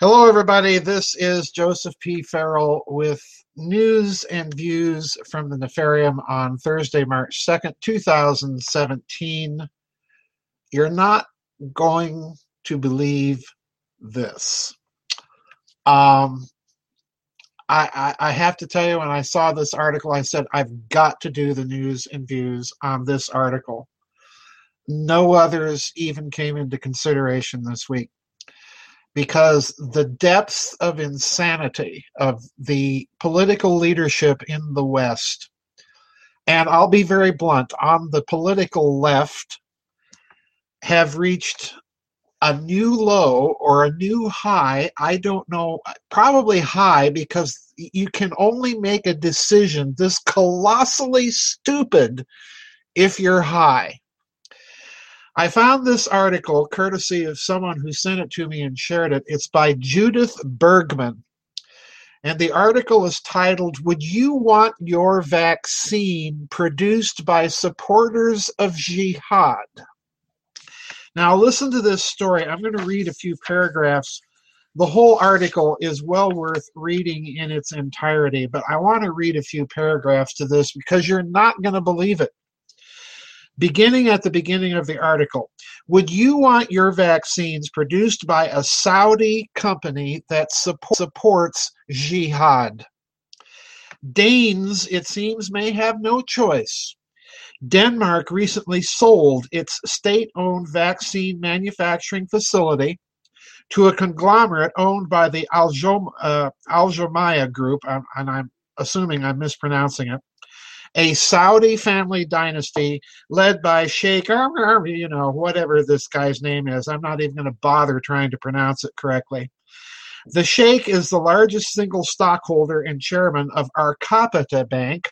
Hello, everybody. This is Joseph P. Farrell with news and views from the Nefarium on Thursday, March 2nd, 2017. You're not going to believe this. Um, I, I, I have to tell you, when I saw this article, I said, I've got to do the news and views on this article. No others even came into consideration this week because the depths of insanity of the political leadership in the West, and I'll be very blunt, on the political left, have reached a new low or a new high. I don't know, probably high because you can only make a decision this colossally stupid if you're high. I found this article courtesy of someone who sent it to me and shared it. It's by Judith Bergman. And the article is titled, Would You Want Your Vaccine Produced by Supporters of Jihad? Now, listen to this story. I'm going to read a few paragraphs. The whole article is well worth reading in its entirety, but I want to read a few paragraphs to this because you're not going to believe it beginning at the beginning of the article. Would you want your vaccines produced by a Saudi company that supports jihad? Danes, it seems, may have no choice. Denmark recently sold its state owned vaccine manufacturing facility to a conglomerate owned by the uh, Group, and I'm assuming I'm mispronouncing it a Saudi family dynasty led by Sheikh, you know, whatever this guy's name is. I'm not even going to bother trying to pronounce it correctly. The Sheikh is the largest single stockholder and chairman of Arcapita Bank,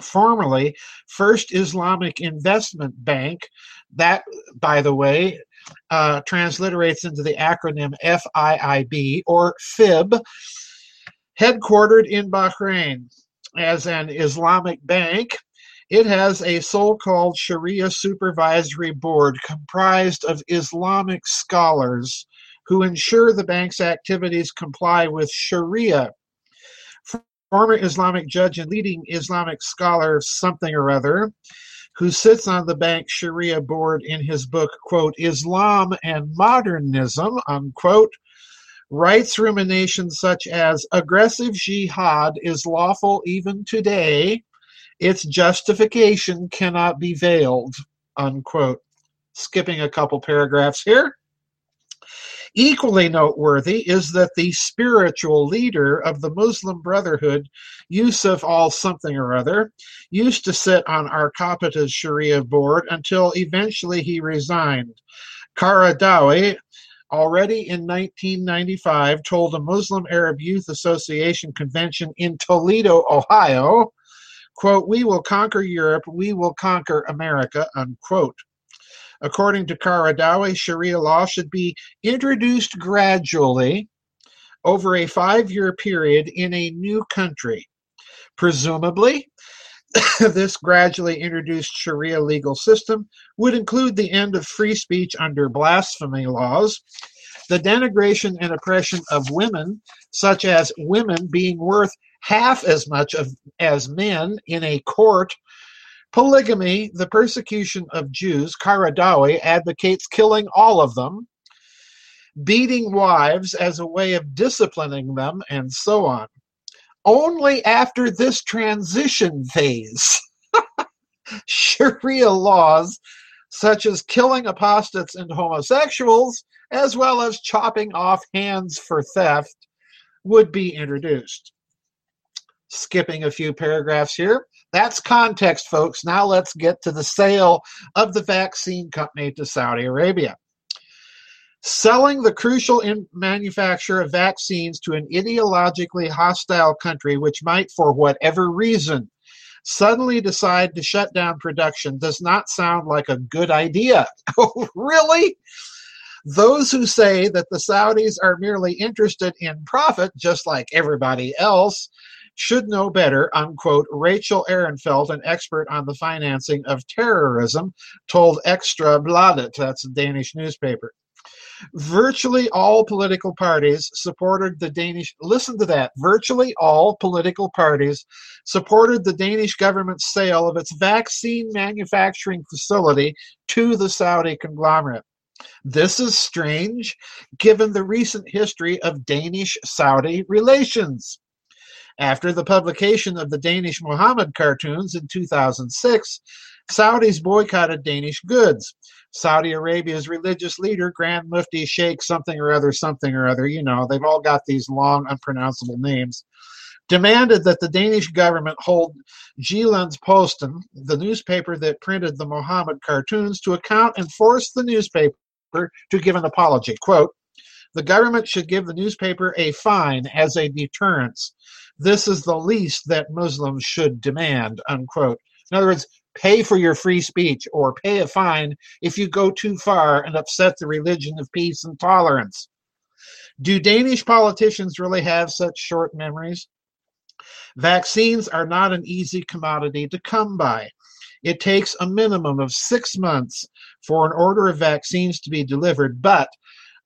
formerly First Islamic Investment Bank. That, by the way, uh, transliterates into the acronym FIIB or FIB, headquartered in Bahrain as an Islamic bank, it has a so called Sharia Supervisory Board comprised of Islamic scholars who ensure the bank's activities comply with Sharia. Former Islamic judge and leading Islamic scholar, something or other, who sits on the bank's Sharia board in his book, quote, Islam and Modernism, unquote, Writes ruminations such as aggressive jihad is lawful even today, its justification cannot be veiled. Unquote. Skipping a couple paragraphs here. Equally noteworthy is that the spiritual leader of the Muslim Brotherhood, Yusuf al something or other, used to sit on Arcapita's Sharia board until eventually he resigned. Qaradawi, already in 1995 told a Muslim Arab Youth Association convention in Toledo, Ohio, quote, we will conquer Europe, we will conquer America, unquote. According to Qaradawi, Sharia law should be introduced gradually over a five year period in a new country. Presumably, this gradually introduced Sharia legal system would include the end of free speech under blasphemy laws, the denigration and oppression of women, such as women being worth half as much of, as men in a court, polygamy, the persecution of Jews, Qaradawi advocates killing all of them, beating wives as a way of disciplining them, and so on only after this transition phase. Sharia laws, such as killing apostates and homosexuals, as well as chopping off hands for theft, would be introduced. Skipping a few paragraphs here. That's context, folks. Now let's get to the sale of the vaccine company to Saudi Arabia selling the crucial manufacture of vaccines to an ideologically hostile country which might, for whatever reason, suddenly decide to shut down production does not sound like a good idea. Oh, really? Those who say that the Saudis are merely interested in profit, just like everybody else, should know better, unquote, Rachel Ehrenfeld, an expert on the financing of terrorism, told Ekstra Bladet, that's a Danish newspaper. Virtually all political parties supported the Danish, listen to that, virtually all political parties supported the Danish government's sale of its vaccine manufacturing facility to the Saudi conglomerate. This is strange given the recent history of Danish Saudi relations. After the publication of the Danish Muhammad cartoons in 2006, Saudis boycotted Danish goods. Saudi Arabia's religious leader, Grand Mufti Sheikh something or other, something or other, you know, they've all got these long, unpronounceable names, demanded that the Danish government hold Jyllands-Posten, the newspaper that printed the Muhammad cartoons, to account and force the newspaper to give an apology. Quote, the government should give the newspaper a fine as a deterrence. This is the least that Muslims should demand, unquote. In other words, pay for your free speech or pay a fine if you go too far and upset the religion of peace and tolerance. Do Danish politicians really have such short memories? Vaccines are not an easy commodity to come by. It takes a minimum of six months for an order of vaccines to be delivered, but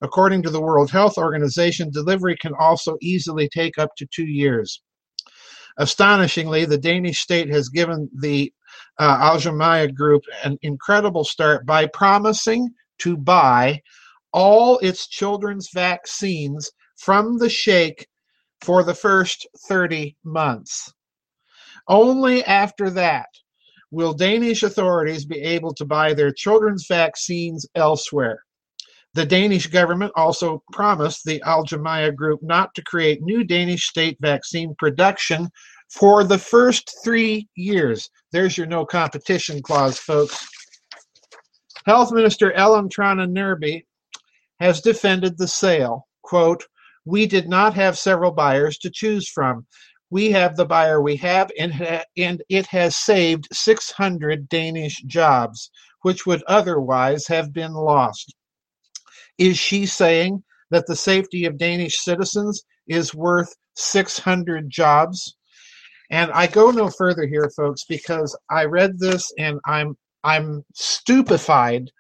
according to the World Health Organization, delivery can also easily take up to two years. Astonishingly, the Danish state has given the uh, Al Group an incredible start by promising to buy all its children's vaccines from the Sheikh for the first 30 months. Only after that will Danish authorities be able to buy their children's vaccines elsewhere. The Danish government also promised the Al Jamaya Group not to create new Danish state vaccine production for the first three years. There's your no competition clause, folks. Health Minister Ellen Trane Nørby has defended the sale. Quote, we did not have several buyers to choose from. We have the buyer we have, and, and it has saved 600 Danish jobs, which would otherwise have been lost. Is she saying that the safety of Danish citizens is worth 600 jobs? And I go no further here, folks, because I read this and I'm I'm stupefied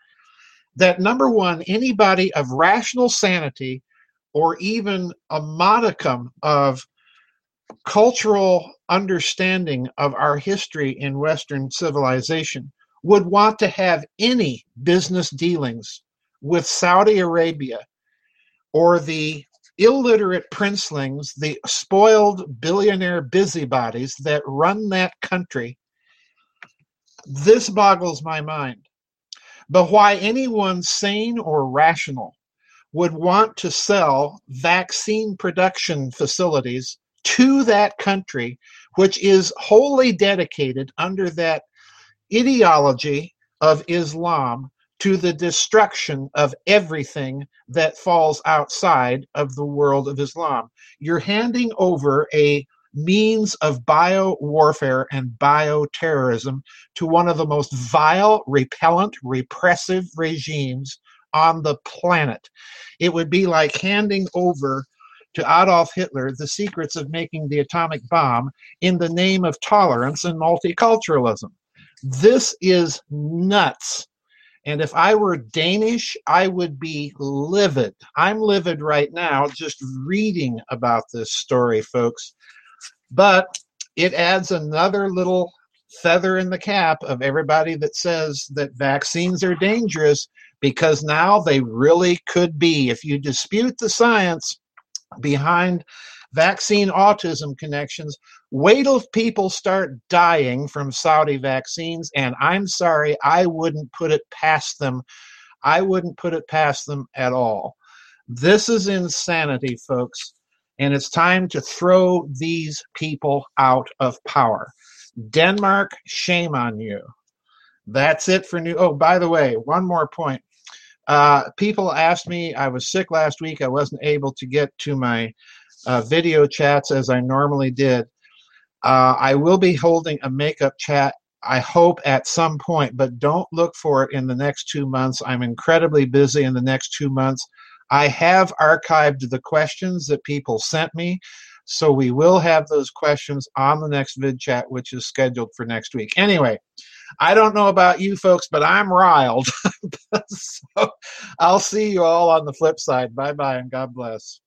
that number one, anybody of rational sanity or even a modicum of cultural understanding of our history in Western civilization would want to have any business dealings with Saudi Arabia or the illiterate princelings, the spoiled billionaire busybodies that run that country, this boggles my mind. But why anyone sane or rational would want to sell vaccine production facilities to that country, which is wholly dedicated under that ideology of Islam to the destruction of everything that falls outside of the world of Islam. You're handing over a means of bio warfare and bioterrorism to one of the most vile, repellent, repressive regimes on the planet. It would be like handing over to Adolf Hitler the secrets of making the atomic bomb in the name of tolerance and multiculturalism. This is nuts. And if I were Danish, I would be livid. I'm livid right now just reading about this story, folks. But it adds another little feather in the cap of everybody that says that vaccines are dangerous because now they really could be. If you dispute the science behind vaccine autism connections. Wait till people start dying from Saudi vaccines, and I'm sorry, I wouldn't put it past them. I wouldn't put it past them at all. This is insanity, folks, and it's time to throw these people out of power. Denmark, shame on you. That's it for new. Oh, by the way, one more point. Uh, people asked me, I was sick last week. I wasn't able to get to my uh, video chats as I normally did. Uh, I will be holding a makeup chat, I hope, at some point, but don't look for it in the next two months. I'm incredibly busy in the next two months. I have archived the questions that people sent me, so we will have those questions on the next vid chat, which is scheduled for next week. Anyway, I don't know about you folks, but I'm riled. so I'll see you all on the flip side. Bye bye and God bless.